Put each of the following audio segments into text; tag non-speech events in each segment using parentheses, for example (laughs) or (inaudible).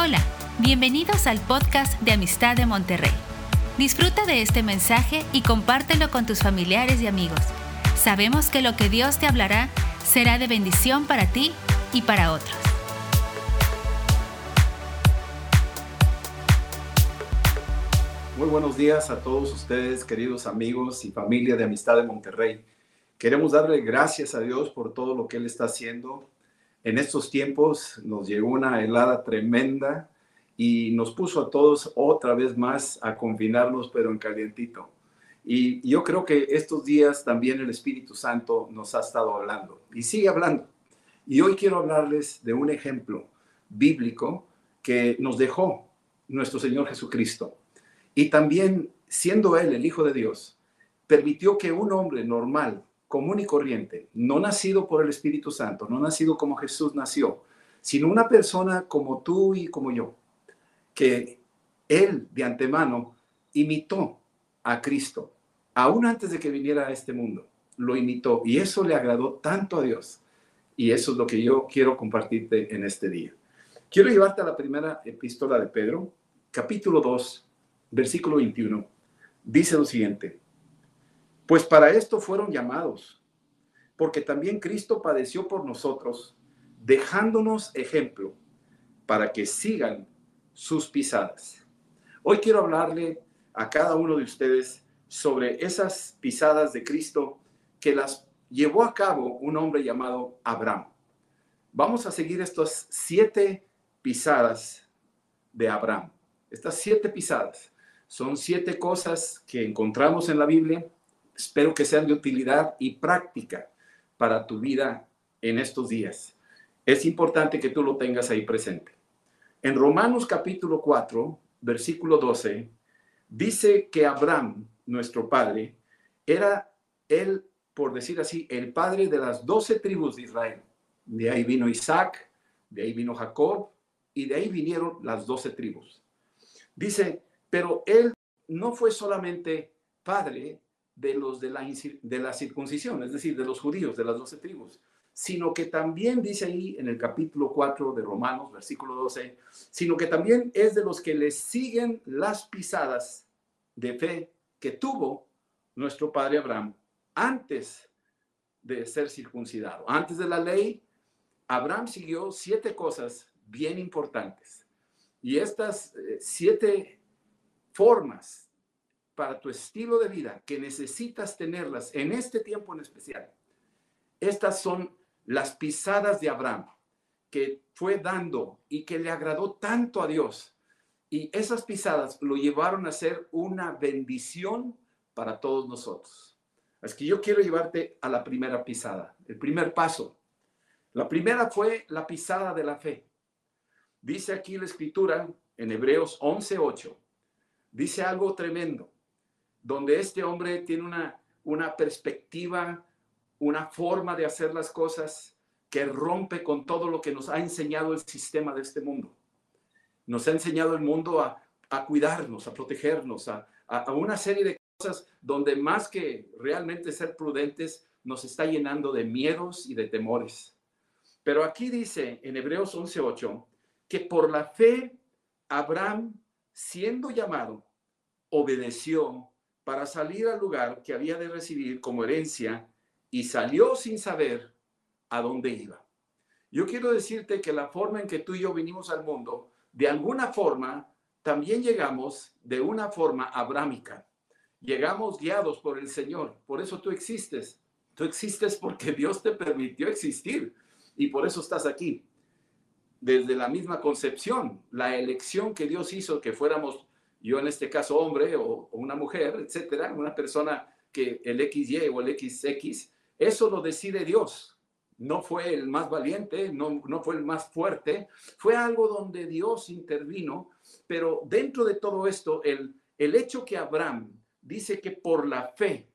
Hola, bienvenidos al podcast de Amistad de Monterrey. Disfruta de este mensaje y compártelo con tus familiares y amigos. Sabemos que lo que Dios te hablará será de bendición para ti y para otros. Muy buenos días a todos ustedes, queridos amigos y familia de Amistad de Monterrey. Queremos darle gracias a Dios por todo lo que Él está haciendo en estos tiempos nos llegó una helada tremenda y nos puso a todos otra vez más a confinarnos, pero en calientito. Y yo creo que estos días también el Espíritu Santo nos ha estado hablando y sigue hablando. Y hoy quiero hablarles de un ejemplo bíblico que nos dejó nuestro Señor Jesucristo. Y también, siendo Él el Hijo de Dios, permitió que un hombre normal, común y corriente, no nacido por el Espíritu Santo, no nacido como Jesús nació, sino una persona como tú y como yo, que él de antemano imitó a Cristo, aún antes de que viniera a este mundo, lo imitó y eso le agradó tanto a Dios. Y eso es lo que yo quiero compartirte en este día. Quiero llevarte a la primera epístola de Pedro, capítulo 2, versículo 21. Dice lo siguiente. Pues para esto fueron llamados, porque también Cristo padeció por nosotros, dejándonos ejemplo para que sigan sus pisadas. Hoy quiero hablarle a cada uno de ustedes sobre esas pisadas de Cristo que las llevó a cabo un hombre llamado Abraham. Vamos a seguir estas siete pisadas de Abraham. Estas siete pisadas son siete cosas que encontramos en la Biblia Espero que sean de utilidad y práctica para tu vida en estos días. Es importante que tú lo tengas ahí presente. En Romanos capítulo 4, versículo 12, dice que Abraham, nuestro padre, era él, por decir así, el padre de las doce tribus de Israel. De ahí vino Isaac, de ahí vino Jacob, y de ahí vinieron las doce tribus. Dice, pero él no fue solamente padre de los de la, de la circuncisión, es decir, de los judíos, de las doce tribus, sino que también dice ahí en el capítulo 4 de Romanos, versículo 12, sino que también es de los que le siguen las pisadas de fe que tuvo nuestro padre Abraham antes de ser circuncidado. Antes de la ley, Abraham siguió siete cosas bien importantes. Y estas eh, siete formas para tu estilo de vida que necesitas tenerlas en este tiempo en especial. Estas son las pisadas de Abraham que fue dando y que le agradó tanto a Dios. Y esas pisadas lo llevaron a ser una bendición para todos nosotros. Es que yo quiero llevarte a la primera pisada, el primer paso. La primera fue la pisada de la fe. Dice aquí la escritura en Hebreos 11:8. Dice algo tremendo donde este hombre tiene una, una perspectiva, una forma de hacer las cosas que rompe con todo lo que nos ha enseñado el sistema de este mundo. Nos ha enseñado el mundo a, cuidarnos, a protegernos, a, a, una serie de cosas donde más que realmente ser prudentes, nos está llenando de miedos y de temores. Pero aquí dice en Hebreos 11:8 que por la fe Abraham, siendo llamado, obedeció para salir al lugar que había de recibir como herencia y salió sin saber a dónde iba. Yo quiero decirte que la forma en que tú y yo vinimos al mundo, de alguna forma, también llegamos de una forma abrámica. Llegamos guiados por el Señor. Por eso tú existes. Tú existes porque Dios te permitió existir y por eso estás aquí. Desde la misma concepción, la elección que Dios hizo que fuéramos yo en este caso hombre o, una mujer, etcétera, una persona que el XY o el XX, eso lo decide Dios. No fue el más valiente, no, no fue el más fuerte, fue algo donde Dios intervino, pero dentro de todo esto, el, el hecho que Abraham dice que por la fe,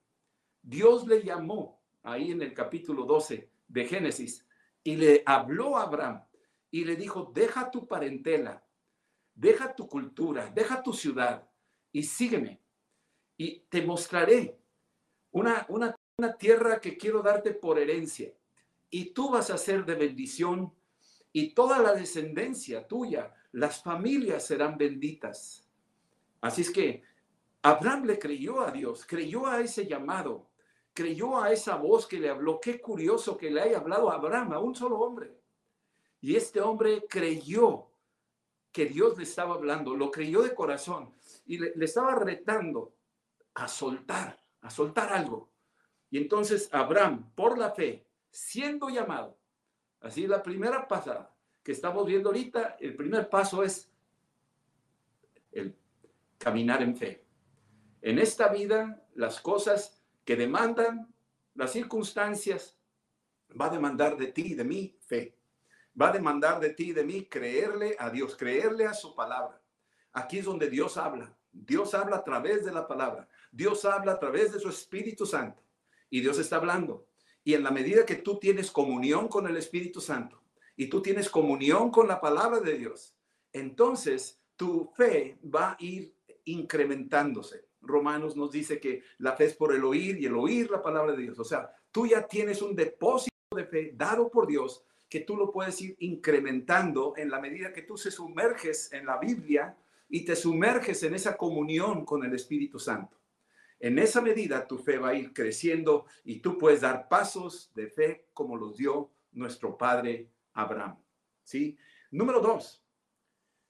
Dios le llamó ahí en el capítulo 12 de Génesis y le habló a Abraham y le dijo, deja tu parentela, deja tu cultura, deja tu ciudad y sígueme. Y te mostraré una, una, tierra que quiero darte por herencia. Y tú vas a ser de bendición y toda la descendencia tuya las familias serán benditas. Así es que Abraham le creyó a Dios, creyó a ese llamado, creyó a esa voz que le habló. Qué curioso que le haya hablado a Abraham, a un solo hombre. Y este hombre creyó que Dios le estaba hablando, lo creyó de corazón y le, estaba retando a soltar, a soltar algo. Y entonces Abraham, por la fe, siendo llamado, así la primera pasada que estamos viendo ahorita, el primer paso es el caminar en fe. En esta vida, las cosas que demandan, las circunstancias, va a demandar de ti y de mí fe. Va a demandar de ti y de mí creerle a Dios, creerle a su palabra. Aquí es donde Dios habla. Dios habla a través de la palabra. Dios habla a través de su Espíritu Santo. Y Dios está hablando. Y en la medida que tú tienes comunión con el Espíritu Santo y tú tienes comunión con la palabra de Dios, entonces tu fe va a ir incrementándose. Romanos nos dice que la fe es por el oír y el oír la palabra de Dios. O sea, tú ya tienes un depósito de fe dado por Dios que tú lo puedes ir incrementando en la medida que tú se sumerges en la Biblia y te sumerges en esa comunión con el Espíritu Santo. En esa medida tu fe va a ir creciendo y tú puedes dar pasos de fe como los dio nuestro padre Abraham. ¿Sí? Número dos.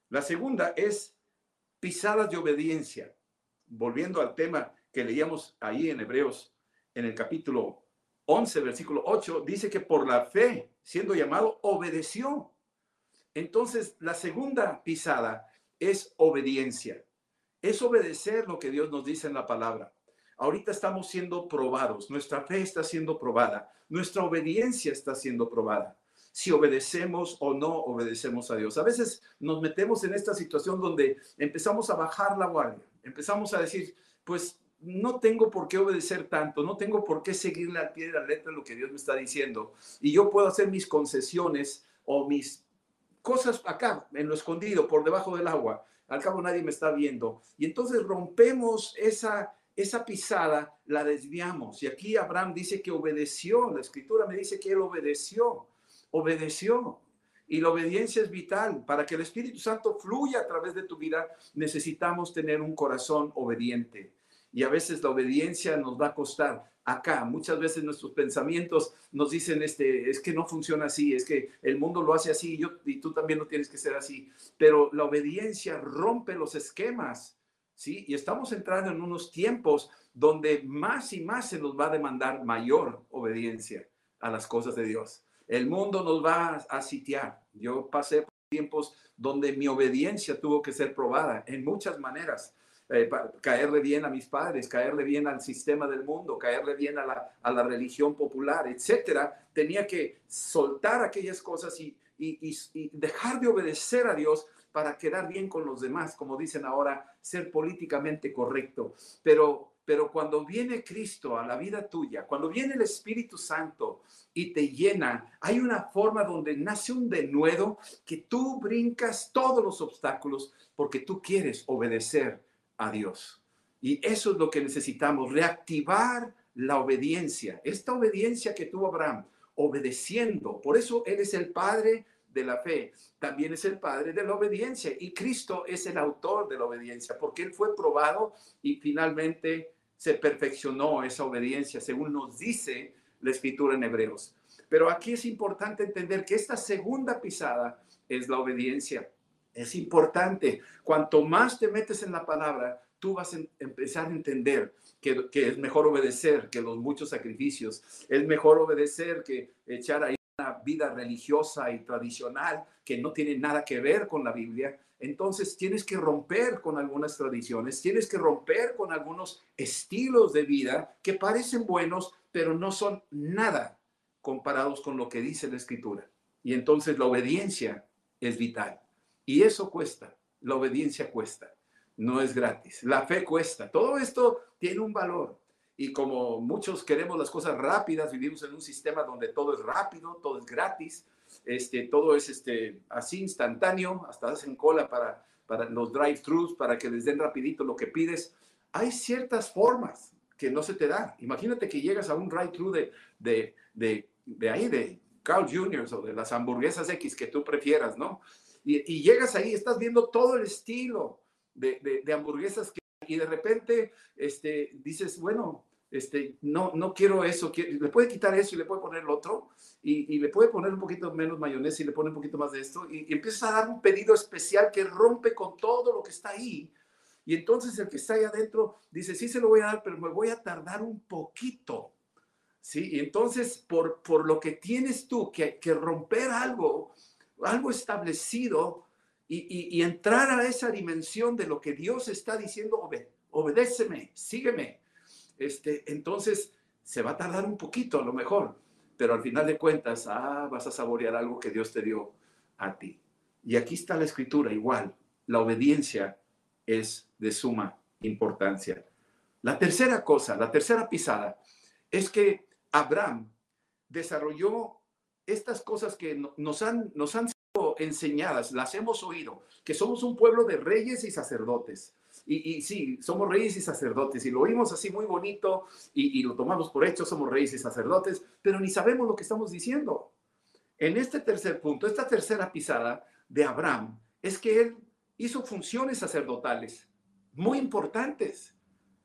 La segunda es pisadas de obediencia volviendo al tema que leíamos ahí en Hebreos, en el capítulo 11, versículo 8, dice que por la fe, siendo llamado, obedeció. Entonces, la segunda pisada es obediencia. Es obedecer lo que Dios nos dice en la palabra. Ahorita estamos siendo probados, nuestra fe está siendo probada, nuestra obediencia está siendo probada. Si obedecemos o no obedecemos a Dios. A veces nos metemos en esta situación donde empezamos a bajar la guardia empezamos a decir, pues no tengo por qué obedecer tanto, no tengo por qué seguirle al pie de la letra lo que Dios me está diciendo. Y yo puedo hacer mis concesiones o mis cosas acá, en lo escondido, por debajo del agua. Al cabo nadie me está viendo. Y entonces rompemos esa, esa pisada, la desviamos. Y aquí Abraham dice que obedeció. La escritura me dice que él obedeció. Obedeció. Y la obediencia es vital. Para que el Espíritu Santo fluya a través de tu vida, necesitamos tener un corazón obediente. Y a veces la obediencia nos va a costar. Acá, muchas veces nuestros pensamientos nos dicen, este, es que no funciona así, es que el mundo lo hace así y, yo, y tú también no tienes que ser así. Pero la obediencia rompe los esquemas, ¿sí? Y estamos entrando en unos tiempos donde más y más se nos va a demandar mayor obediencia a las cosas de Dios. El mundo nos va a sitiar. Yo pasé por tiempos donde mi obediencia tuvo que ser probada en muchas maneras. Eh, caerle bien a mis padres, caerle bien al sistema del mundo, caerle bien a la, a la religión popular, etcétera. Tenía que soltar aquellas cosas y, y, dejar de obedecer a Dios para quedar bien con los demás, como dicen ahora, ser políticamente correcto. Pero pero cuando viene Cristo a la vida tuya, cuando viene el Espíritu Santo y te llena, hay una forma donde nace un denuedo que tú brincas todos los obstáculos porque tú quieres obedecer a Dios. Y eso es lo que necesitamos, reactivar la obediencia, esta obediencia que tuvo Abraham, obedeciendo. Por eso Él es el Padre de la fe, también es el Padre de la obediencia y Cristo es el autor de la obediencia porque Él fue probado y finalmente se perfeccionó esa obediencia, según nos dice la escritura en Hebreos. Pero aquí es importante entender que esta segunda pisada es la obediencia. Es importante. Cuanto más te metes en la palabra, tú vas a empezar a entender que, es mejor obedecer que los muchos sacrificios. Es mejor obedecer que echar ahí una vida religiosa y tradicional que no tiene nada que ver con la Biblia, entonces tienes que romper con algunas tradiciones, tienes que romper con algunos estilos de vida que parecen buenos, pero no son nada comparados con lo que dice la escritura. Y entonces la obediencia es vital. Y eso cuesta, la obediencia cuesta, no es gratis. La fe cuesta, todo esto tiene un valor y como muchos queremos las cosas rápidas, vivimos en un sistema donde todo es rápido, todo es gratis, este, todo es este, así instantáneo, hasta hacen cola para, para los drive-thrus, para que les den rapidito lo que pides. Hay ciertas formas que no se te dan. Imagínate que llegas a un drive-thru de, de, de, de ahí, de Carl Jr. o de las hamburguesas X que tú prefieras, ¿no? Y, llegas ahí, estás viendo todo el estilo de, de, hamburguesas que, y de repente este, dices, bueno, este, no, no quiero eso, le puede quitar eso y le puede poner el otro, y, y, le puede poner un poquito menos mayonesa y le pone un poquito más de esto, y, y, empiezas a dar un pedido especial que rompe con todo lo que está ahí. Y entonces el que está ahí adentro dice, sí se lo voy a dar, pero me voy a tardar un poquito. ¿Sí? Y entonces, por, por lo que tienes tú que, que romper algo, algo establecido y, entrar a esa dimensión de lo que Dios está diciendo, obed, obedéceme, sígueme, este, entonces se va a tardar un poquito a lo mejor, pero al final de cuentas, ah, vas a saborear algo que Dios te dio a ti. Y aquí está la escritura igual, la obediencia es de suma importancia. La tercera cosa, la tercera pisada, es que Abraham desarrolló estas cosas que nos han, nos han sido enseñadas, las hemos oído, que somos un pueblo de reyes y sacerdotes. Y, sí, somos reyes y sacerdotes, y lo oímos así muy bonito y, y lo tomamos por hecho, somos reyes y sacerdotes, pero ni sabemos lo que estamos diciendo. En este tercer punto, esta tercera pisada de Abraham, es que él hizo funciones sacerdotales muy importantes,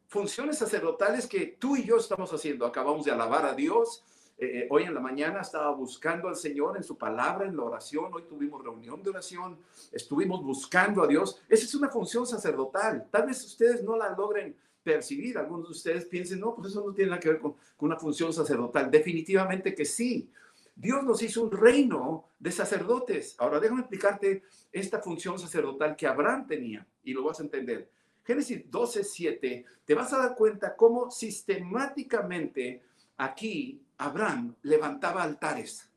funciones sacerdotales que tú y yo estamos haciendo. Acabamos de alabar a Dios, eh, hoy en la mañana estaba buscando al Señor en su palabra, en la oración. Hoy tuvimos reunión de oración. Estuvimos buscando a Dios. Esa es una función sacerdotal. Tal vez ustedes no la logren percibir. Algunos de ustedes piensen, no, pues eso no tiene nada que ver con, con una función sacerdotal. Definitivamente que sí. Dios nos hizo un reino de sacerdotes. Ahora déjame explicarte esta función sacerdotal que Abraham tenía y lo vas a entender. Génesis 12, 7, te vas a dar cuenta cómo sistemáticamente aquí Abraham levantaba altares,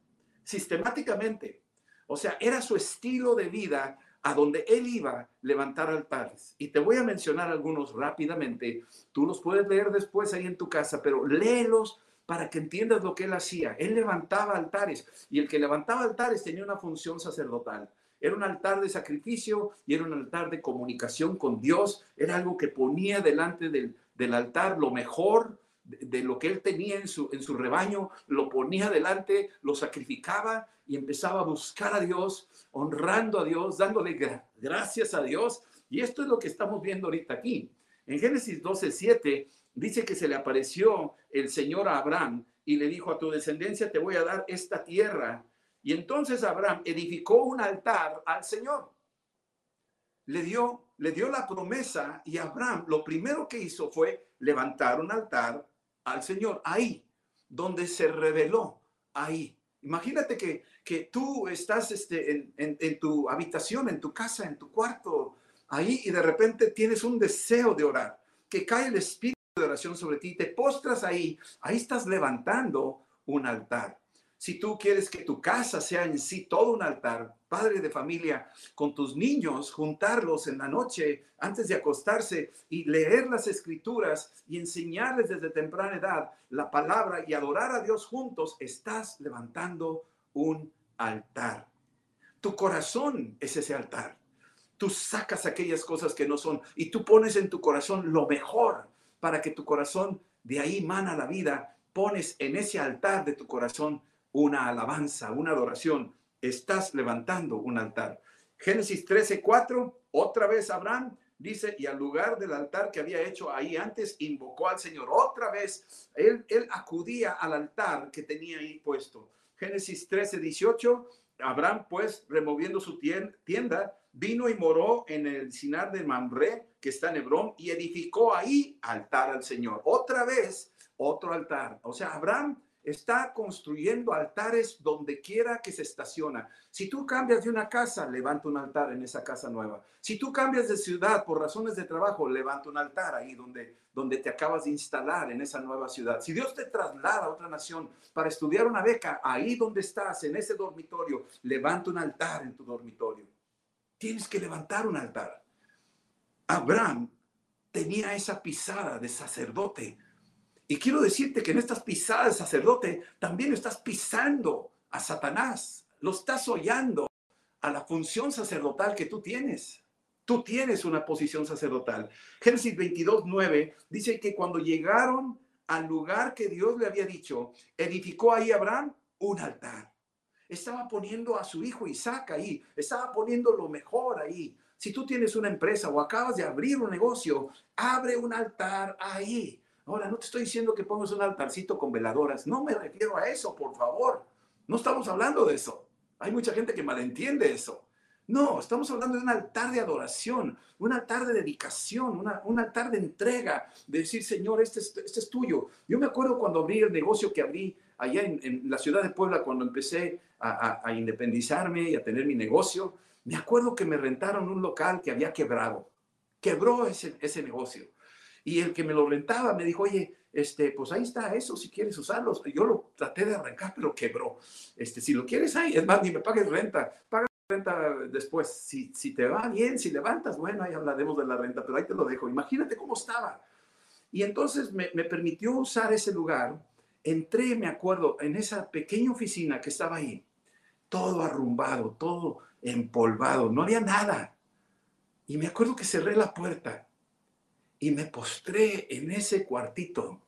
sistemáticamente. O sea, era su estilo de vida a donde él iba levantar altares. Y te voy a mencionar algunos rápidamente. Tú los puedes leer después ahí en tu casa, pero léelos para que entiendas lo que él hacía. Él levantaba altares y el que levantaba altares tenía una función sacerdotal. Era un altar de sacrificio y era un altar de comunicación con Dios. Era algo que ponía delante del, del altar lo mejor de, lo que él tenía en su, en su rebaño, lo ponía delante, lo sacrificaba y empezaba a buscar a Dios, honrando a Dios, dándole gracias a Dios. Y esto es lo que estamos viendo ahorita aquí. En Génesis 12, 7 dice que se le apareció el Señor a Abraham y le dijo, a tu descendencia te voy a dar esta tierra. Y entonces Abraham edificó un altar al Señor. Le dio, le dio la promesa y Abraham lo primero que hizo fue levantar un altar al Señor, ahí, donde se reveló, ahí. Imagínate que, que tú estás este, en, en, tu habitación, en tu casa, en tu cuarto, ahí, y de repente tienes un deseo de orar, que cae el espíritu de oración sobre ti, te postras ahí, ahí estás levantando un altar. Si tú quieres que tu casa sea en sí todo un altar, padre de familia, con tus niños, juntarlos en la noche antes de acostarse y leer las escrituras y enseñarles desde temprana edad la palabra y adorar a Dios juntos, estás levantando un altar. Tu corazón es ese altar. Tú sacas aquellas cosas que no son y tú pones en tu corazón lo mejor para que tu corazón de ahí mana la vida. Pones en ese altar de tu corazón una alabanza, una adoración. Estás levantando un altar. Génesis 13, 4, otra vez Abraham dice, y al lugar del altar que había hecho ahí antes, invocó al Señor. Otra vez, él, él acudía al altar que tenía ahí puesto. Génesis 13, 18, Abraham pues, removiendo su tienda, vino y moró en el Sinar de Mamre, que está en Hebrón, y edificó ahí altar al Señor. Otra vez, otro altar. O sea, Abraham está construyendo altares donde quiera que se estaciona. Si tú cambias de una casa, levanta un altar en esa casa nueva. Si tú cambias de ciudad por razones de trabajo, levanta un altar ahí donde, donde te acabas de instalar en esa nueva ciudad. Si Dios te traslada a otra nación para estudiar una beca, ahí donde estás, en ese dormitorio, levanta un altar en tu dormitorio. Tienes que levantar un altar. Abraham tenía esa pisada de sacerdote y quiero decirte que en estas pisadas sacerdote también estás pisando a Satanás, lo estás hollando a la función sacerdotal que tú tienes. Tú tienes una posición sacerdotal. Génesis 22, 9 dice que cuando llegaron al lugar que Dios le había dicho, edificó ahí Abraham un altar. estaba poniendo a su hijo Isaac ahí, estaba poniendo lo mejor ahí. Si tú tienes una empresa o acabas de abrir un negocio, abre un altar ahí. Ahora, no te estoy diciendo que pongas un altarcito con veladoras, no me refiero a eso, por favor. No estamos hablando de eso. Hay mucha gente que malentiende eso. No, estamos hablando de un altar de adoración, un altar de dedicación, un altar de entrega, de decir, Señor, este es, este es tuyo. Yo me acuerdo cuando abrí el negocio que abrí allá en, la ciudad de Puebla, cuando empecé a, independizarme y a tener mi negocio, me acuerdo que me rentaron un local que había quebrado. Quebró ese, ese negocio. Y el que me lo rentaba me dijo, oye, este, pues ahí está eso, si quieres usarlos. Yo lo traté de arrancar, pero quebró. Este, si lo quieres ahí, es más, ni me pagues renta, paga renta después. Si, si te va bien, si levantas, bueno, ahí hablaremos de la renta, pero ahí te lo dejo. Imagínate cómo estaba. Y entonces me, me permitió usar ese lugar. Entré, me acuerdo, en esa pequeña oficina que estaba ahí, todo arrumbado, todo empolvado, no había nada. Y me acuerdo que cerré la puerta y me postré en ese cuartito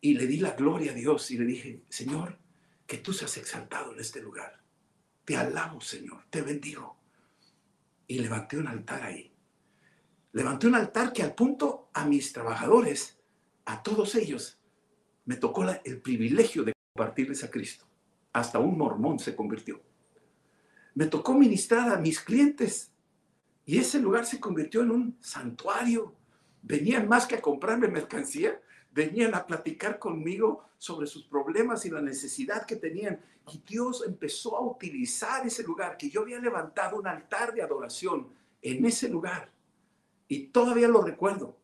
y le di la gloria a Dios y le dije, Señor, que tú seas exaltado en este lugar. Te alabo, Señor, te bendigo. Y levanté un altar ahí. Levanté un altar que al punto a mis trabajadores, a todos ellos, me tocó el privilegio de compartirles a Cristo. Hasta un mormón se convirtió. Me tocó ministrar a mis clientes y ese lugar se convirtió en un santuario venían más que a comprarme mercancía, venían a platicar conmigo sobre sus problemas y la necesidad que tenían. Y Dios empezó a utilizar ese lugar, que yo había levantado un altar de adoración en ese lugar. Y todavía lo recuerdo.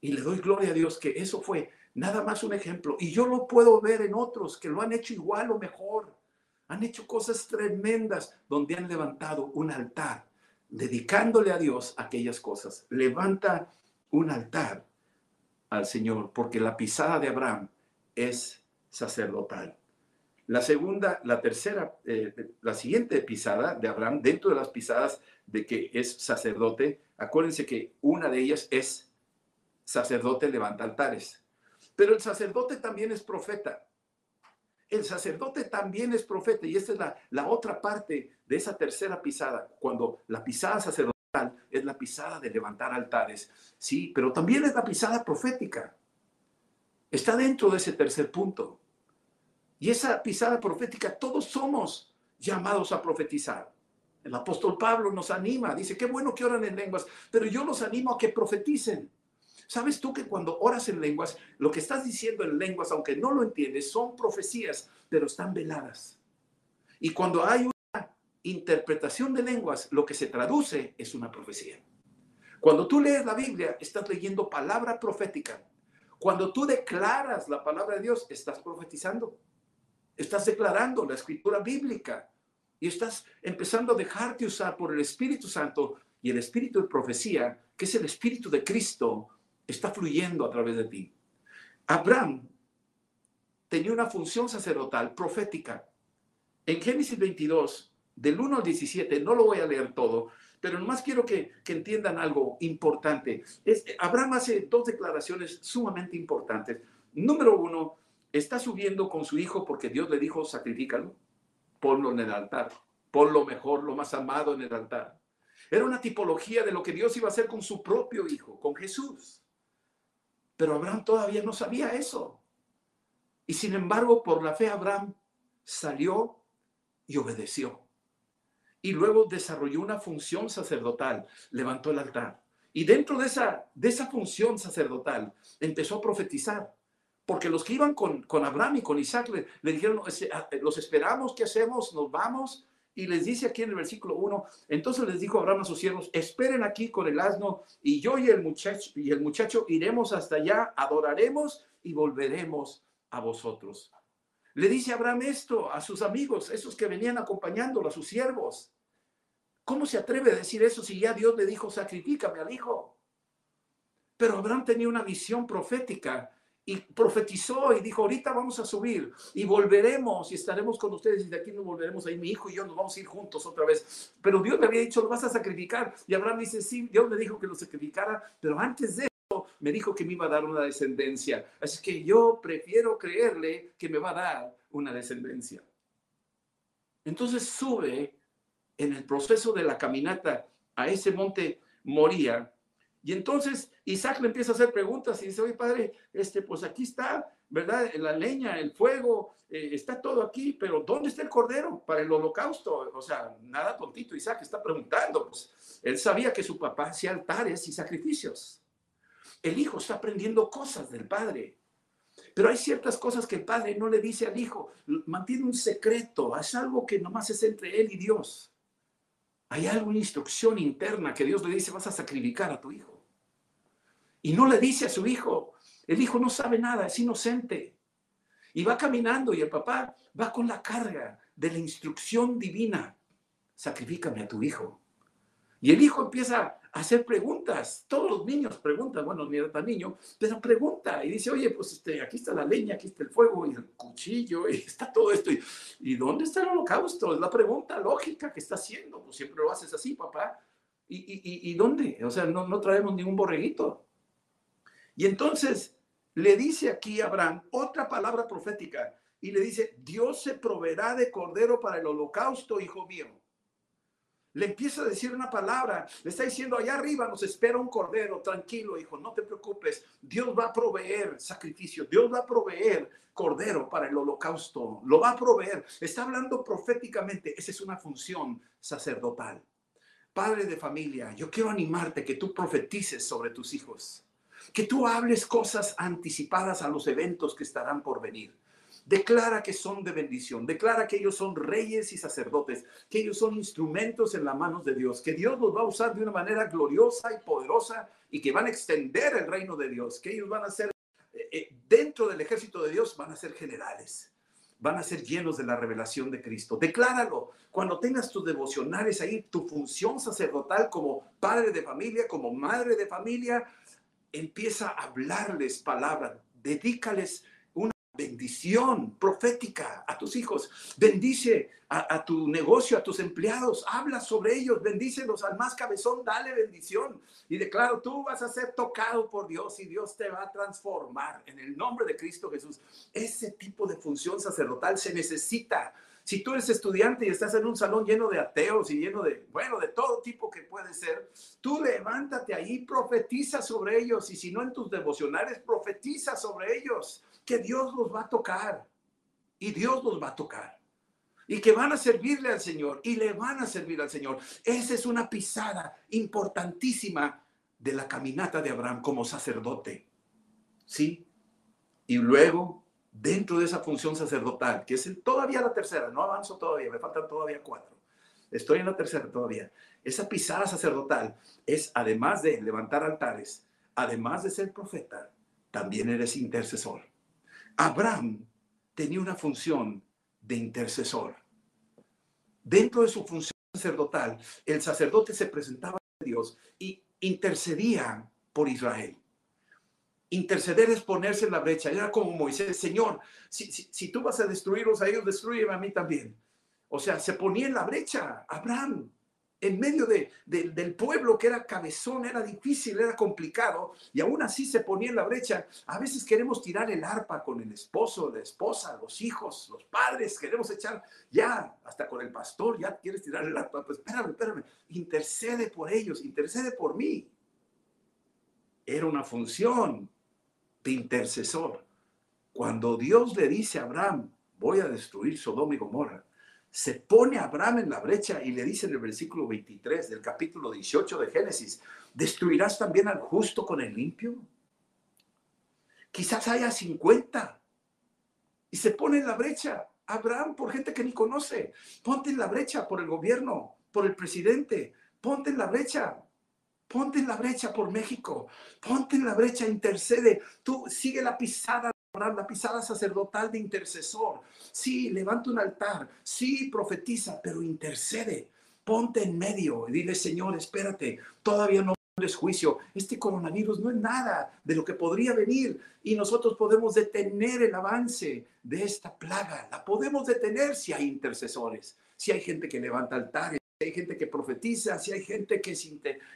Y le doy gloria a Dios que eso fue nada más un ejemplo. Y yo lo puedo ver en otros que lo han hecho igual o mejor. Han hecho cosas tremendas donde han levantado un altar, dedicándole a Dios aquellas cosas. Levanta un altar al Señor, porque la pisada de Abraham es sacerdotal. La segunda, la tercera, eh, la siguiente pisada de Abraham, dentro de las pisadas de que es sacerdote, acuérdense que una de ellas es sacerdote levanta altares. Pero el sacerdote también es profeta. El sacerdote también es profeta y esta es la, la otra parte de esa tercera pisada, cuando la pisada sacerdotal es la pisada de levantar altares, sí, pero también es la pisada profética. Está dentro de ese tercer punto. Y esa pisada profética, todos somos llamados a profetizar. El apóstol Pablo nos anima, dice, qué bueno que oran en lenguas, pero yo los animo a que profeticen. ¿Sabes tú que cuando oras en lenguas, lo que estás diciendo en lenguas, aunque no lo entiendes, son profecías, pero están veladas? Y cuando hay interpretación de lenguas, lo que se traduce es una profecía. Cuando tú lees la Biblia, estás leyendo palabra profética. Cuando tú declaras la palabra de Dios, estás profetizando. Estás declarando la escritura bíblica y estás empezando a dejarte usar por el Espíritu Santo y el Espíritu de profecía, que es el Espíritu de Cristo, está fluyendo a través de ti. Abraham tenía una función sacerdotal profética. En Génesis 22, del 1 al 17, no lo voy a leer todo, pero nomás quiero que, entiendan algo importante. Abraham hace dos declaraciones sumamente importantes. Número uno, está subiendo con su hijo porque Dios le dijo, sacrifícalo, ponlo en el altar, pon lo mejor, lo más amado en el altar. Era una tipología de lo que Dios iba a hacer con su propio hijo, con Jesús. Pero Abraham todavía no sabía eso. Y sin embargo, por la fe, Abraham salió y obedeció y luego desarrolló una función sacerdotal, levantó el altar. Y dentro de esa, de esa función sacerdotal empezó a profetizar, porque los que iban con, con Abraham y con Isaac le, dijeron, ah, los esperamos, ¿qué hacemos? Nos vamos. Y les dice aquí en el versículo 1, entonces les dijo Abraham a sus siervos, esperen aquí con el asno y yo y el muchacho, y el muchacho iremos hasta allá, adoraremos y volveremos a vosotros. Le dice Abraham esto a sus amigos, esos que venían acompañándolo, a sus siervos. ¿Cómo se atreve a decir eso si ya Dios le dijo, sacrifícame al hijo? Pero Abraham tenía una visión profética y profetizó y dijo, ahorita vamos a subir y volveremos y estaremos con ustedes y de aquí nos volveremos ahí, mi hijo y yo nos vamos a ir juntos otra vez. Pero Dios le había dicho, lo vas a sacrificar. Y Abraham dice, sí, Dios me dijo que lo sacrificara, pero antes de eso me dijo que me iba a dar una descendencia. Así que yo prefiero creerle que me va a dar una descendencia. Entonces sube en el proceso de la caminata a ese monte Moría. Y entonces Isaac le empieza a hacer preguntas y dice, oye padre, este, pues aquí está, ¿verdad? La leña, el fuego, eh, está todo aquí, pero ¿dónde está el cordero para el holocausto? O sea, nada tontito, Isaac está preguntando. Pues, él sabía que su papá hacía altares y sacrificios. El hijo está aprendiendo cosas del padre. Pero hay ciertas cosas que el padre no le dice al hijo, mantiene un secreto, es algo que nomás es entre él y Dios. Hay alguna instrucción interna que Dios le dice, vas a sacrificar a tu hijo. Y no le dice a su hijo, el hijo no sabe nada, es inocente. Y va caminando y el papá va con la carga de la instrucción divina. Sacrifícame a tu hijo. Y el hijo empieza hacer preguntas. Todos los niños preguntan, bueno, ni era tan niño, pero pregunta y dice, oye, pues este, aquí está la leña, aquí está el fuego y el cuchillo y (laughs) está todo esto. ¿Y, dónde está el holocausto? Es la pregunta lógica que está haciendo. Pues siempre lo haces así, papá. ¿Y, y, y dónde? O sea, no, no traemos ningún borreguito. Y entonces le dice aquí a Abraham otra palabra profética y le dice, Dios se proveerá de cordero para el holocausto, hijo mío le empieza a decir una palabra, le está diciendo, allá arriba nos espera un cordero, tranquilo, hijo, no te preocupes, Dios va a proveer sacrificio, Dios va a proveer cordero para el holocausto, lo va a proveer. Está hablando proféticamente, esa es una función sacerdotal. Padre de familia, yo quiero animarte que tú profetices sobre tus hijos, que tú hables cosas anticipadas a los eventos que estarán por venir. Declara que son de bendición, declara que ellos son reyes y sacerdotes, que ellos son instrumentos en las manos de Dios, que Dios los va a usar de una manera gloriosa y poderosa y que van a extender el reino de Dios, que ellos van a ser eh, eh, dentro del ejército de Dios, van a ser generales van a ser llenos de la revelación de Cristo. Decláralo. Cuando tengas tus devocionales ahí, tu función sacerdotal como padre de familia, como madre de familia, empieza a hablarles palabras, dedícales bendición profética a tus hijos. Bendice a, tu negocio, a tus empleados. Habla sobre ellos. Bendícelos al más cabezón. Dale bendición. Y declaro, tú vas a ser tocado por Dios y Dios te va a transformar en el nombre de Cristo Jesús. Ese tipo de función sacerdotal se necesita. Si tú eres estudiante y estás en un salón lleno de ateos y lleno de, bueno, de todo tipo que puede ser, tú levántate ahí, profetiza sobre ellos y si no en tus devocionales, profetiza sobre ellos que Dios los va a tocar y Dios los va a tocar y que van a servirle al Señor y le van a servir al Señor. Esa es una pisada importantísima de la caminata de Abraham como sacerdote. ¿Sí? Y luego, dentro de esa función sacerdotal, que es todavía la tercera, no avanzo todavía, me faltan todavía cuatro. Estoy en la tercera todavía. Esa pisada sacerdotal es, además de levantar altares, además de ser profeta, también eres intercesor. Abraham tenía una función de intercesor. Dentro de su función sacerdotal, el sacerdote se presentaba a Dios y intercedía por Israel. Interceder es ponerse en la brecha. Era como Moisés, Señor, si, tú vas a destruirlos a ellos, destruyeme a mí también. O sea, se ponía en la brecha. Abraham en medio de, del pueblo que era cabezón, era difícil, era complicado, y aún así se ponía en la brecha. A veces queremos tirar el arpa con el esposo, la esposa, los hijos, los padres, queremos echar ya, hasta con el pastor, ya quieres tirar el arpa, pues espérame, espérame, intercede por ellos, intercede por mí. Era una función de intercesor. Cuando Dios le dice a Abraham, voy a destruir Sodoma y Gomorra, se pone Abraham en la brecha y le dice en el versículo 23 del capítulo 18 de Génesis, ¿destruirás también al justo con el limpio? Quizás haya 50. Y se pone en la brecha Abraham por gente que ni conoce. Ponte en la brecha por el gobierno, por el presidente. Ponte en la brecha. Ponte en la brecha por México. Ponte en la brecha, intercede. Tú sigue la pisada la pisada sacerdotal de intercesor. Sí, levanta un altar, sí, profetiza, pero intercede. Ponte en medio y dile, Señor, espérate, todavía no es juicio. Este coronavirus no es nada de lo que podría venir y nosotros podemos detener el avance de esta plaga. La podemos detener si hay intercesores, si hay gente que levanta altares hay gente que profetiza, si hay gente que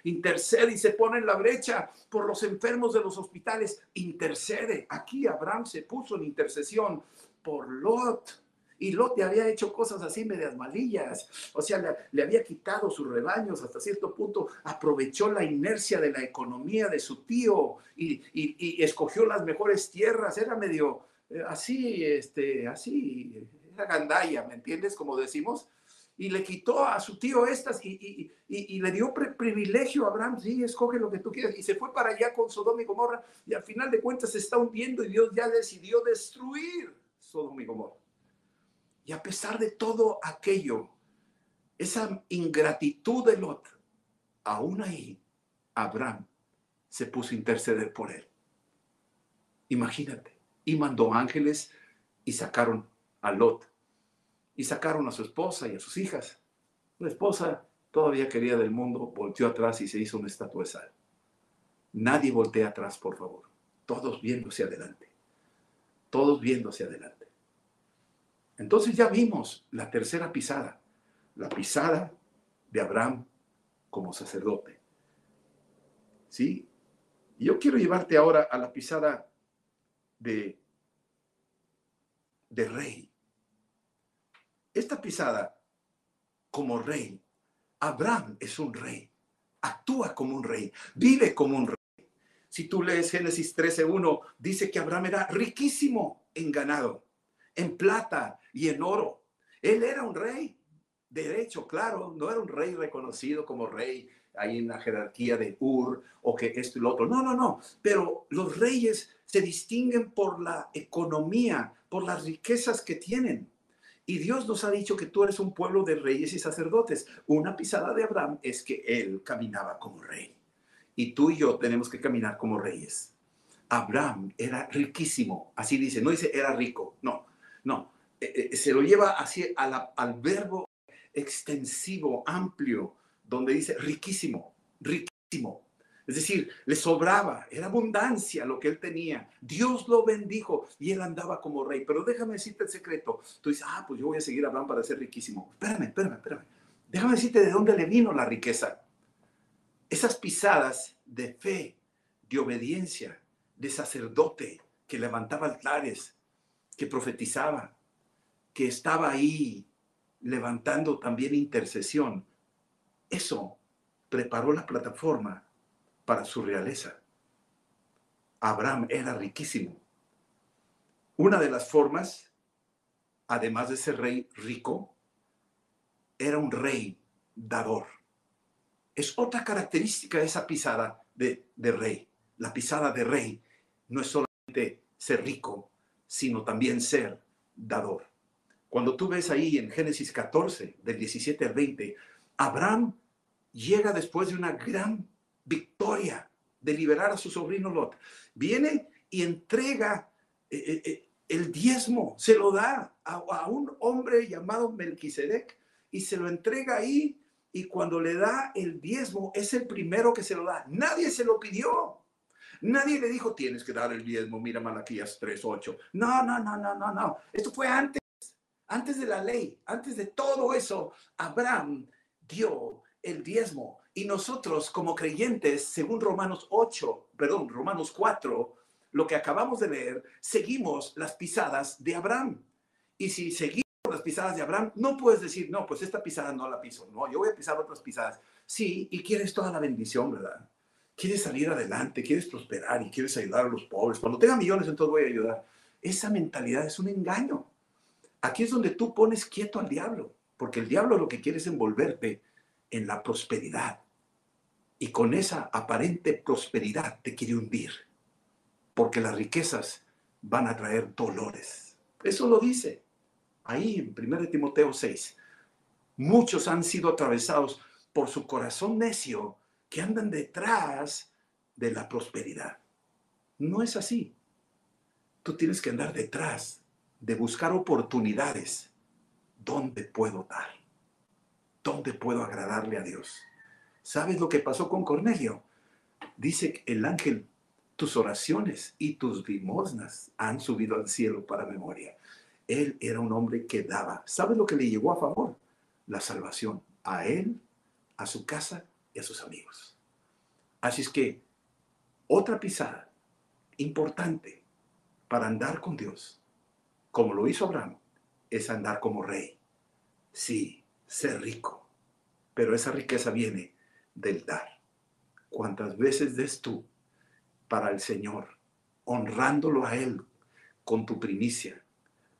intercede y se pone en la brecha por los enfermos de los hospitales, intercede. Aquí Abraham se puso en intercesión por Lot Y Lot le había hecho cosas así medias malillas. O sea, le, había quitado sus rebaños hasta cierto punto. Aprovechó la inercia de la economía de su tío y, y, escogió las mejores tierras. Era medio eh, así, este, así, era gandaya, ¿me entiendes? Como decimos. Y le quitó a su tío estas y, y le dio privilegio a Abraham. Sí, escoge lo que tú quieras. Y se fue para allá con Sodoma y Gomorra. Y al final de cuentas se está hundiendo y Dios ya decidió destruir Sodoma y Gomorra. Y a pesar de todo aquello, esa ingratitud de Lot, aún ahí, Abraham se puso a interceder por él. Imagínate. Y mandó ángeles y sacaron a Lot. Y sacaron a su esposa y a sus hijas. La esposa todavía quería del mundo, volteó atrás y se hizo una estatua de sal. Nadie voltea atrás, por favor. Todos viéndose adelante. Todos viéndose adelante. Entonces ya vimos la tercera pisada, la pisada de Abraham como sacerdote. ¿Sí? yo quiero llevarte ahora a la pisada de, de rey. Esta pisada como rey, Abraham es un rey, actúa como un rey, vive como un rey. Si tú lees Génesis 13.1, dice que Abraham era riquísimo en ganado en plata y en oro. Él era un rey, de hecho, claro, no era un rey reconocido como rey ahí en la jerarquía de Ur o que esto y lo otro. No, no, no. Pero los reyes se distinguen por la economía, por las riquezas que tienen. Y Dios nos ha dicho que tú eres un pueblo de reyes y sacerdotes. Una pisada de Abraham es que él caminaba como rey. Y tú y yo tenemos que caminar como reyes. Abraham era riquísimo, así dice, no dice era rico, no, no, eh, eh, se lo lleva así al verbo extensivo, amplio, donde dice riquísimo, riquísimo. Es decir, le sobraba, era abundancia lo que él tenía. Dios lo bendijo y él andaba como rey. Pero déjame decirte el secreto. Tú dices, ah, pues yo voy a seguir hablando para ser riquísimo. Espérame, espérame, espérame. Déjame decirte de dónde le vino la riqueza. Esas pisadas de fe, de obediencia, de sacerdote que levantaba altares, que profetizaba, que estaba ahí levantando también intercesión. Eso preparó la plataforma para su realeza. Abraham era riquísimo. Una de las formas, además de ser rey rico, era un rey dador. Es otra característica de esa pisada de, de rey. La pisada de rey no es solamente ser rico, sino también ser dador. Cuando tú ves ahí en Génesis 14, del 17 al 20, Abraham llega después de una gran victoria de liberar a su sobrino Lot. Viene y entrega eh, eh, eh, el diezmo, se lo da a, a, un hombre llamado Melquisedec y se lo entrega ahí. Y cuando le da el diezmo, es el primero que se lo da. Nadie se lo pidió. Nadie le dijo, tienes que dar el diezmo, mira Malaquías 3.8. No, no, no, no, no, no. Esto fue antes, antes de la ley, antes de todo eso. Abraham dio el diezmo. Y nosotros como creyentes, según Romanos 8, perdón, Romanos 4, lo que acabamos de leer, seguimos las pisadas de Abraham. Y si seguimos las pisadas de Abraham, no puedes decir, no, pues esta pisada no la piso. No, yo voy a pisar otras pisadas. Sí, y quieres toda la bendición, ¿verdad? quieres salir adelante, quieres prosperar y quieres ayudar a los pobres. Cuando tenga millones, entonces voy a ayudar. Esa mentalidad es un engaño. Aquí es donde tú pones quieto al diablo, porque el diablo lo que quiere es envolverte en la prosperidad. Y con esa aparente prosperidad te quiere hundir, porque las riquezas van a traer dolores. Eso lo dice ahí en 1 Timoteo 6. Muchos han sido atravesados por su corazón necio que andan detrás de la prosperidad. No es así. Tú tienes que andar detrás de buscar oportunidades. ¿Dónde puedo dar? ¿Dónde puedo agradarle a Dios? ¿Sabes lo que pasó con Cornelio? Dice el ángel, tus oraciones y tus limosnas han subido al cielo para memoria. Él era un hombre que daba. ¿Sabes lo que le llegó a favor? La salvación a él, a su casa a sus amigos. Así es que otra pisada importante para andar con Dios, como lo hizo Abraham, es andar como rey. Sí, ser rico, pero esa riqueza viene del dar. ¿Cuántas veces des tú para el Señor, honrándolo a Él con tu primicia,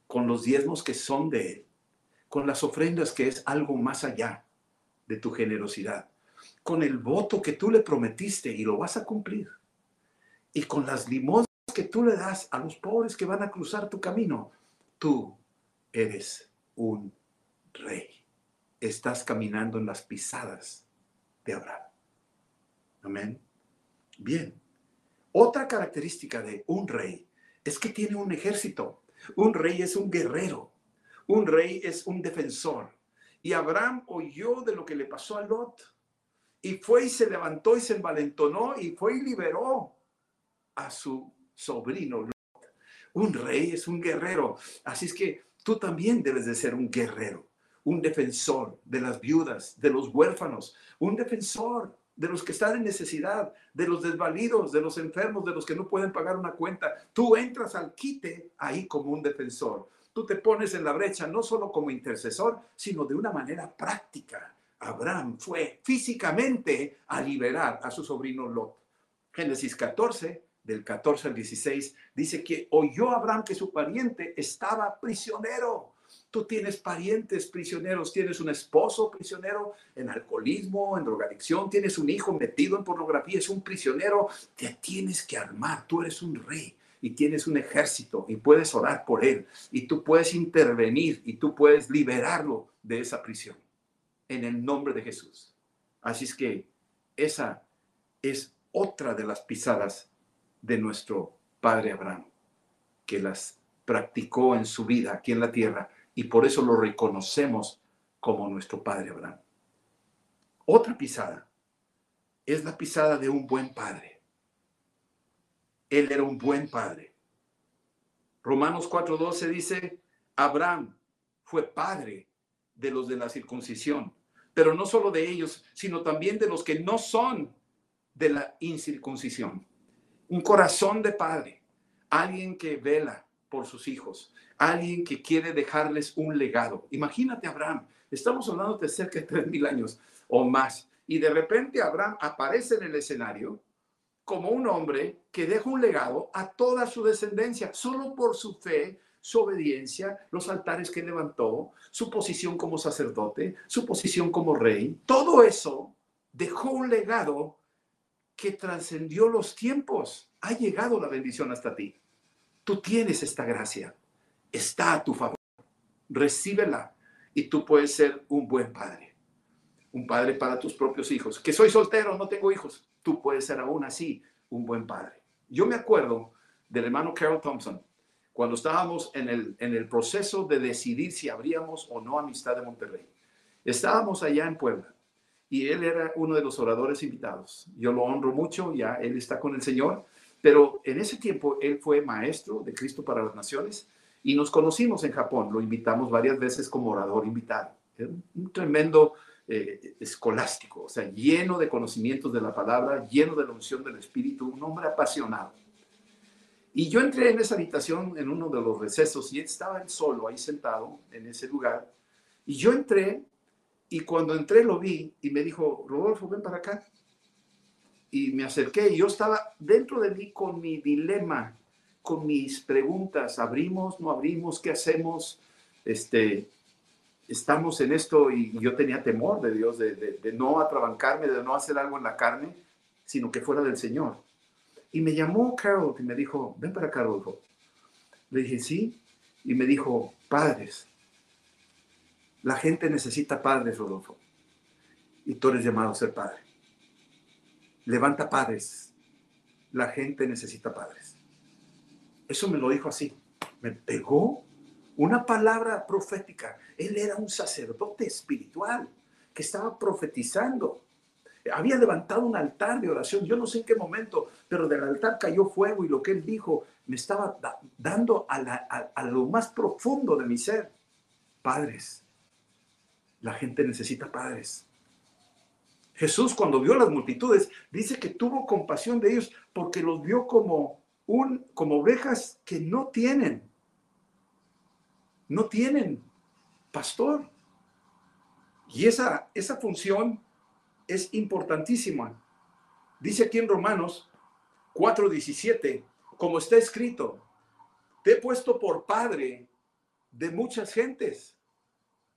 con los diezmos que son de Él, con las ofrendas que es algo más allá de tu generosidad, con el voto que tú le prometiste y lo vas a cumplir, y con las limosnas que tú le das a los pobres que van a cruzar tu camino, tú eres un rey. Estás caminando en las pisadas de Abraham. Amén. Bien. Otra característica de un rey es que tiene un ejército. Un rey es un guerrero. Un rey es un defensor. Y Abraham oyó de lo que le pasó a Lot. Y fue y se levantó y se envalentonó y fue y liberó a su sobrino Lot. Un rey es un guerrero. Así es que tú también debes de ser un guerrero, un defensor de las viudas, de los huérfanos, un defensor de los que están en necesidad, de los desvalidos, de los enfermos, de los que no pueden pagar una cuenta. Tú entras al quite ahí como un defensor. Tú te pones en la brecha no solo como intercesor, sino de una manera práctica. Abraham fue físicamente a liberar a su sobrino Lot. Génesis 14, del 14 al 16, dice que oyó Abraham que su pariente estaba prisionero. Tú tienes parientes prisioneros, tienes un esposo prisionero en alcoholismo, en drogadicción, tienes un hijo metido en pornografía, es un prisionero. Te tienes que armar, tú eres un rey y tienes un ejército y puedes orar por él y tú puedes intervenir y tú puedes liberarlo de esa prisión en el nombre de Jesús. Así es que esa es otra de las pisadas de nuestro Padre Abraham, que las practicó en su vida aquí en la tierra y por eso lo reconocemos como nuestro Padre Abraham. Otra pisada es la pisada de un buen padre. Él era un buen padre. Romanos 4:12 dice, Abraham fue padre de los de la circuncisión, pero no solo de ellos, sino también de los que no son de la incircuncisión un corazón de padre, alguien que vela por sus hijos, alguien que quiere dejarles un legado. Imagínate Abraham, estamos hablando de cerca de tres mil años o más, y de repente Abraham aparece en el escenario como un hombre que deja un legado a toda su descendencia, solo por su fe, su obediencia, los altares que levantó, su posición como sacerdote, su posición como rey, todo eso dejó un legado que trascendió los tiempos. Ha llegado la bendición hasta ti. Tú tienes esta gracia. Está a tu favor. Recíbela y tú puedes ser un buen padre. Un padre para tus propios hijos. Que soy soltero, no tengo hijos. Tú puedes ser aún así un buen padre. Yo me acuerdo del hermano Carol Thompson cuando estábamos en el, en el proceso de decidir si abríamos o no Amistad de Monterrey. Estábamos allá en Puebla y él era uno de los oradores invitados. Yo lo honro mucho, ya él está con el Señor, pero en ese tiempo él fue maestro de Cristo para las Naciones y nos conocimos en Japón, lo invitamos varias veces como orador invitado. un tremendo eh, escolástico, o sea, lleno de conocimientos de la palabra, lleno de la unción del Espíritu, un hombre apasionado. Y yo entré en esa habitación en uno de los recesos y él estaba él solo ahí sentado en ese lugar. Y yo entré y cuando entré lo vi y me dijo, Rodolfo, ven para acá. Y me acerqué y yo estaba dentro de mí con mi dilema, con mis preguntas, ¿abrimos, no abrimos, qué hacemos? Este, estamos en esto y yo tenía temor de Dios, de, no atrabancarme, de no hacer algo en la carne, sino que fuera del Señor. Y me llamó Carol y me dijo, ven para acá, Rodolfo. Le dije, sí. Y me dijo, padres, la gente necesita padres, Rodolfo. Y tú eres llamado a ser padre. Levanta padres. La gente necesita padres. Eso me lo dijo así. Me pegó una palabra profética. Él era un sacerdote espiritual que estaba profetizando. Había levantado un altar de oración. Yo no sé en qué momento, pero del altar cayó fuego y lo que él dijo me estaba dando a, a lo más profundo de mi ser. Padres, la gente necesita padres. Jesús cuando vio las multitudes dice que tuvo compasión de ellos porque los vio como un como ovejas que no tienen no tienen pastor. Y esa, esa función es importantísima. Dice aquí en Romanos 4:17, como está escrito, te he puesto por padre de muchas gentes.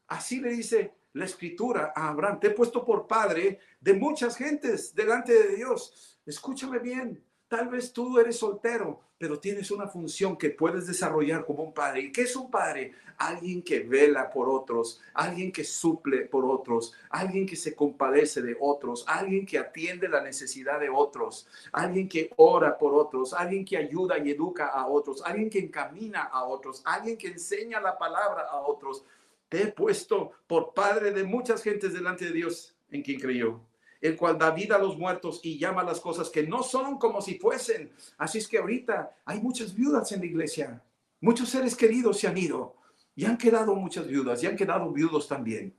Así le dice la escritura a Abraham, te he puesto por padre de muchas gentes delante de Dios. Escúchame bien, Tal vez tú eres soltero, pero tienes una función que puedes desarrollar como un padre. ¿Y qué es un padre? Alguien que vela por otros, alguien que suple por otros, alguien que se compadece de otros, alguien que atiende la necesidad de otros, alguien que ora por otros, alguien que ayuda y educa a otros, alguien que encamina a otros, alguien que enseña la palabra a otros. Te he puesto por padre de muchas gentes delante de Dios en quien creyó el cual da vida a los muertos y llama las cosas que no son como si fuesen. Así es que ahorita hay muchas viudas en la iglesia. Muchos seres queridos se han ido y han quedado muchas viudas y han quedado viudos también.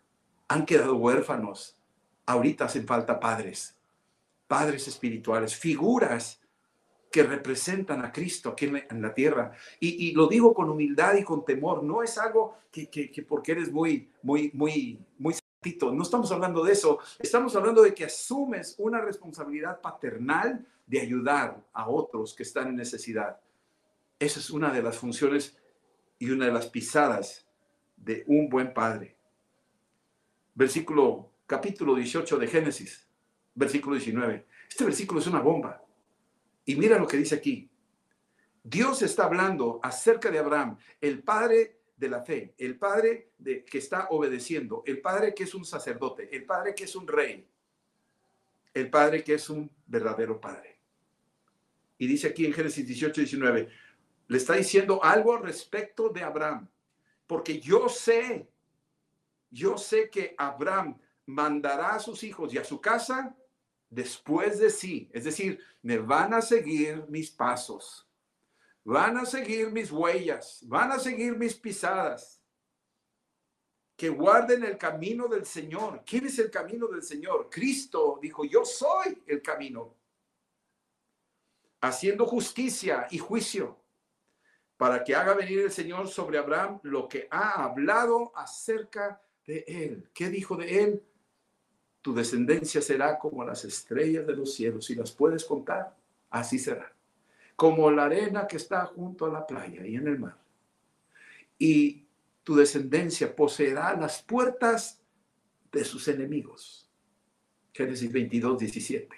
Han quedado huérfanos. Ahorita hacen falta padres, padres espirituales, figuras que representan a Cristo aquí en la, tierra. Y, lo digo con humildad y con temor. No es algo que, que, que porque eres muy, muy, muy, muy no estamos hablando de eso, estamos hablando de que asumes una responsabilidad paternal de ayudar a otros que están en necesidad. Esa es una de las funciones y una de las pisadas de un buen padre. Versículo, capítulo 18 de Génesis, versículo 19. Este versículo es una bomba. Y mira lo que dice aquí. Dios está hablando acerca de Abraham, el padre de la fe, el padre que está obedeciendo, el padre que es un sacerdote, el padre que es un rey, el padre que es un verdadero padre. Y dice aquí en Génesis 18, 19, le está diciendo algo respecto de Abraham, porque yo sé, yo sé que Abraham mandará a sus hijos y a su casa después de sí, es decir, me van a seguir mis pasos van a seguir mis huellas, van a seguir mis pisadas. Que guarden el camino del Señor. ¿Quién es el camino del Señor? Cristo dijo, yo soy el camino. Haciendo justicia y juicio para que haga venir el Señor sobre Abraham lo que ha hablado acerca de él. ¿Qué dijo de él? Tu descendencia será como las estrellas de los cielos. Si las puedes contar, así será como la arena que está junto a la playa y en el mar. Y tu descendencia poseerá las puertas de sus enemigos. Génesis 22, 17.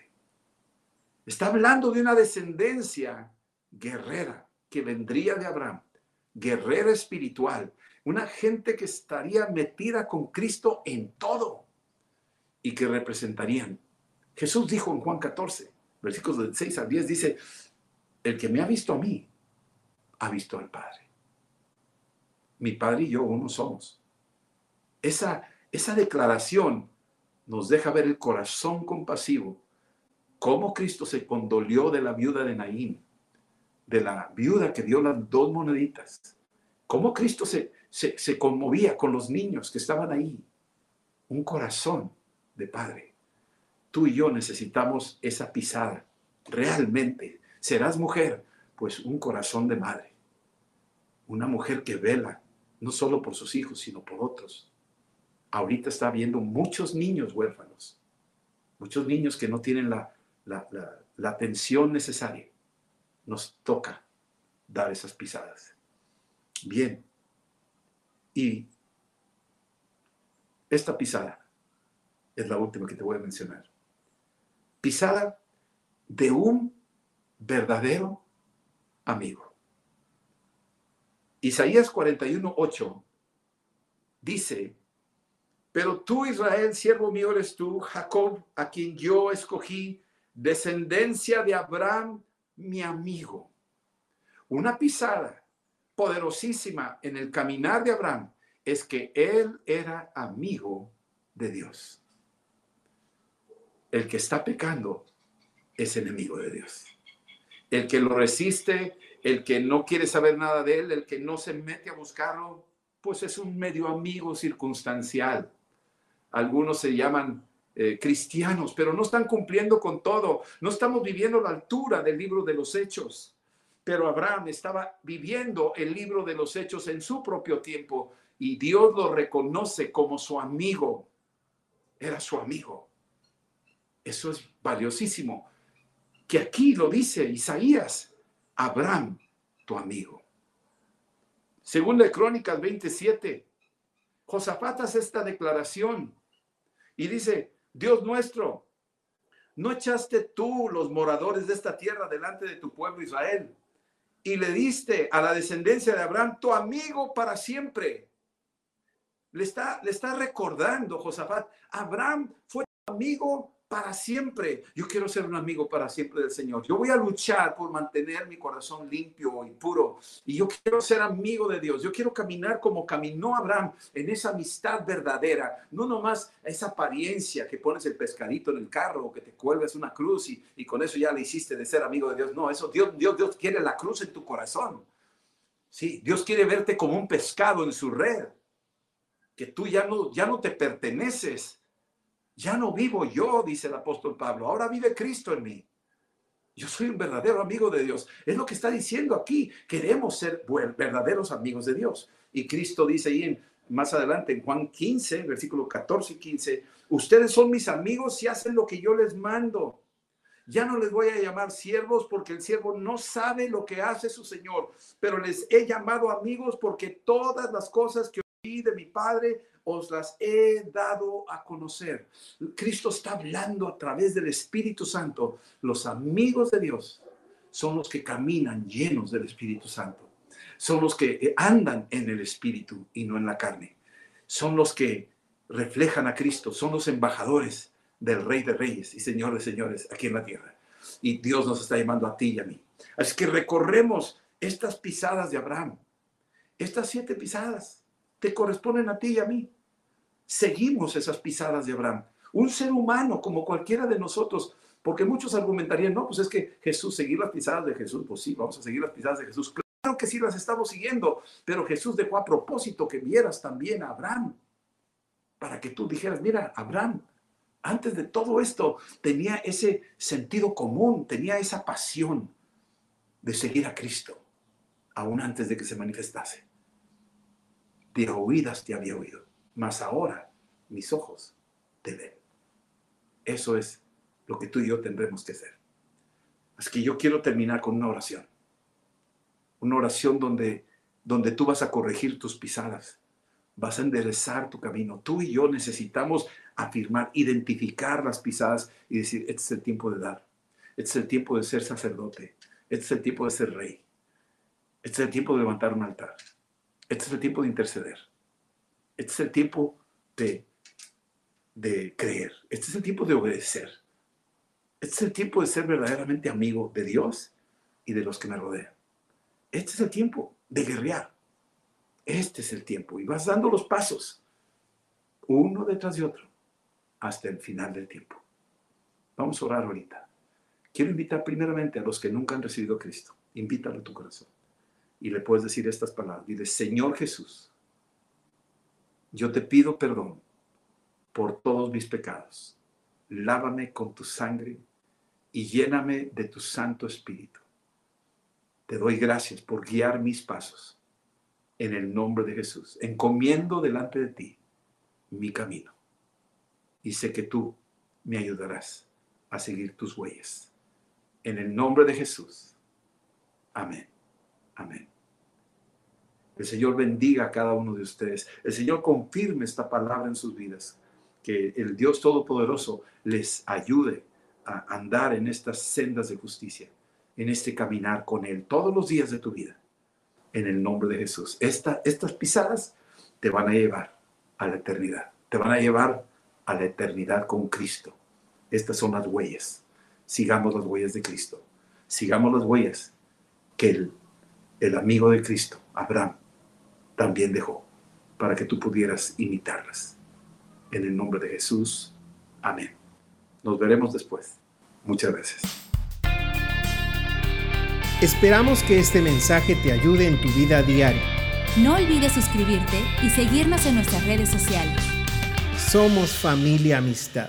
Está hablando de una descendencia guerrera que vendría de Abraham, guerrera espiritual, una gente que estaría metida con Cristo en todo y que representarían. Jesús dijo en Juan 14, versículos del 6 al 10, dice, el que me ha visto a mí, ha visto al Padre. Mi Padre y yo uno somos. Esa, esa declaración nos deja ver el corazón compasivo, cómo Cristo se condolió de la viuda de Naín, de la viuda que dio las dos moneditas, cómo Cristo se, se, se conmovía con los niños que estaban ahí. Un corazón de Padre. Tú y yo necesitamos esa pisada, realmente serás mujer, pues un corazón de madre, una mujer que vela, no solo por sus hijos, sino por otros. Ahorita está viendo muchos niños huérfanos, muchos niños que no tienen la, la atención necesaria. Nos toca dar esas pisadas. Bien. Y esta pisada es la última que te voy a mencionar. Pisada de un verdadero amigo. Isaías 41, 8 dice, pero tú Israel, siervo mío eres tú, Jacob, a quien yo escogí, descendencia de Abraham, mi amigo. Una pisada poderosísima en el caminar de Abraham es que él era amigo de Dios. El que está pecando es enemigo de Dios el que lo resiste, el que no quiere saber nada de él, el que no se mete a buscarlo, pues es un medio amigo circunstancial. Algunos se llaman eh, cristianos, pero no están cumpliendo con todo. No estamos viviendo la altura del libro de los hechos. pero Abraham estaba viviendo el libro de los hechos en su propio tiempo y Dios lo reconoce como su amigo. Era su amigo. Eso es valiosísimo. Que aquí lo dice Isaías, Abraham, tu amigo. Según de Crónicas 27, Josafat hace esta declaración y dice, Dios nuestro, ¿no echaste tú los moradores de esta tierra delante de tu pueblo Israel? Y le diste a la descendencia de Abraham tu amigo para siempre. Le está, le está recordando Josafat, Abraham fue tu amigo para siempre. Yo quiero ser un amigo para siempre del Señor. Yo voy a luchar por mantener mi corazón limpio y puro. Y yo quiero ser amigo de Dios. Yo quiero caminar como caminó Abraham en esa amistad verdadera. No nomás esa apariencia que pones el pescadito en el carro o que te cuelgas una cruz y, y con eso ya le hiciste de ser amigo de Dios. No, eso Dios, Dios, Dios quiere la cruz en tu corazón. Sí, Dios quiere verte como un pescado en su red. Que tú ya no, ya no te perteneces ya no vivo yo, dice el apóstol Pablo, ahora vive Cristo en mí. Yo soy un verdadero amigo de Dios. Es lo que está diciendo aquí. Queremos ser verdaderos amigos de Dios. Y Cristo dice ahí en, más adelante en Juan 15, versículo 14 y 15, ustedes son mis amigos si hacen lo que yo les mando. Ya no les voy a llamar siervos porque el siervo no sabe lo que hace su Señor, pero les he llamado amigos porque todas las cosas que de mi Padre os las he dado a conocer. Cristo está hablando a través del Espíritu Santo. Los amigos de Dios son los que caminan llenos del Espíritu Santo. Son los que andan en el Espíritu y no en la carne. Son los que reflejan a Cristo. Son los embajadores del Rey de Reyes y Señor de Señores aquí en la tierra. Y Dios nos está llamando a ti y a mí. Así que recorremos estas pisadas de Abraham. Estas siete pisadas te corresponden a ti y a mí. Seguimos esas pisadas de Abraham. Un ser humano como cualquiera de nosotros, porque muchos argumentarían, no, pues es que Jesús, seguir las pisadas de Jesús, pues sí, vamos a seguir las pisadas de Jesús. Claro que sí las estamos siguiendo, pero Jesús dejó a propósito que vieras también a Abraham, para que tú dijeras, mira, Abraham, antes de todo esto, tenía ese sentido común, tenía esa pasión de seguir a Cristo, aún antes de que se manifestase de oídas te había oído, mas ahora mis ojos te ven. Eso es lo que tú y yo tendremos que hacer. Así que yo quiero terminar con una oración. Una oración donde, donde tú vas a corregir tus pisadas, vas a enderezar tu camino. Tú y yo necesitamos afirmar, identificar las pisadas y decir, este es el tiempo de dar. Este es el tiempo de ser sacerdote. Este es el tiempo de ser rey. Este es el tiempo de levantar un altar. Este es el tiempo de interceder. Este es el tiempo de, de creer. Este es el tiempo de obedecer. Este es el tiempo de ser verdaderamente amigo de Dios y de los que me rodean. Este es el tiempo de guerrear. Este es el tiempo. Y vas dando los pasos, uno detrás de otro, hasta el final del tiempo. Vamos a orar ahorita. Quiero invitar primeramente a los que nunca han recibido a Cristo. Invítalo a tu corazón y le puedes decir estas palabras. Dile, Señor Jesús, yo te pido perdón por todos mis pecados. Lávame con tu sangre y lléname de tu Santo Espíritu. Te doy gracias por guiar mis pasos en el nombre de Jesús. Encomiendo delante de ti mi camino y sé que tú me ayudarás a seguir tus huellas. En el nombre de Jesús. Amén. Amén. El Señor bendiga a cada uno de ustedes. El Señor confirme esta palabra en sus vidas. Que el Dios Todopoderoso les ayude a andar en estas sendas de justicia, en este caminar con Él todos los días de tu vida. En el nombre de Jesús. estas pisadas te van a llevar a la eternidad. Te van a llevar a la eternidad con Cristo. Estas son las huellas. Sigamos las huellas de Cristo. Sigamos las huellas que el, el amigo de Cristo, Abraham, también dejó para que tú pudieras imitarlas. En el nombre de Jesús. Amén. Nos veremos después. Muchas gracias. Esperamos que este mensaje te ayude en tu vida diaria. No olvides suscribirte y seguirnos en nuestras redes sociales. Somos familia amistad.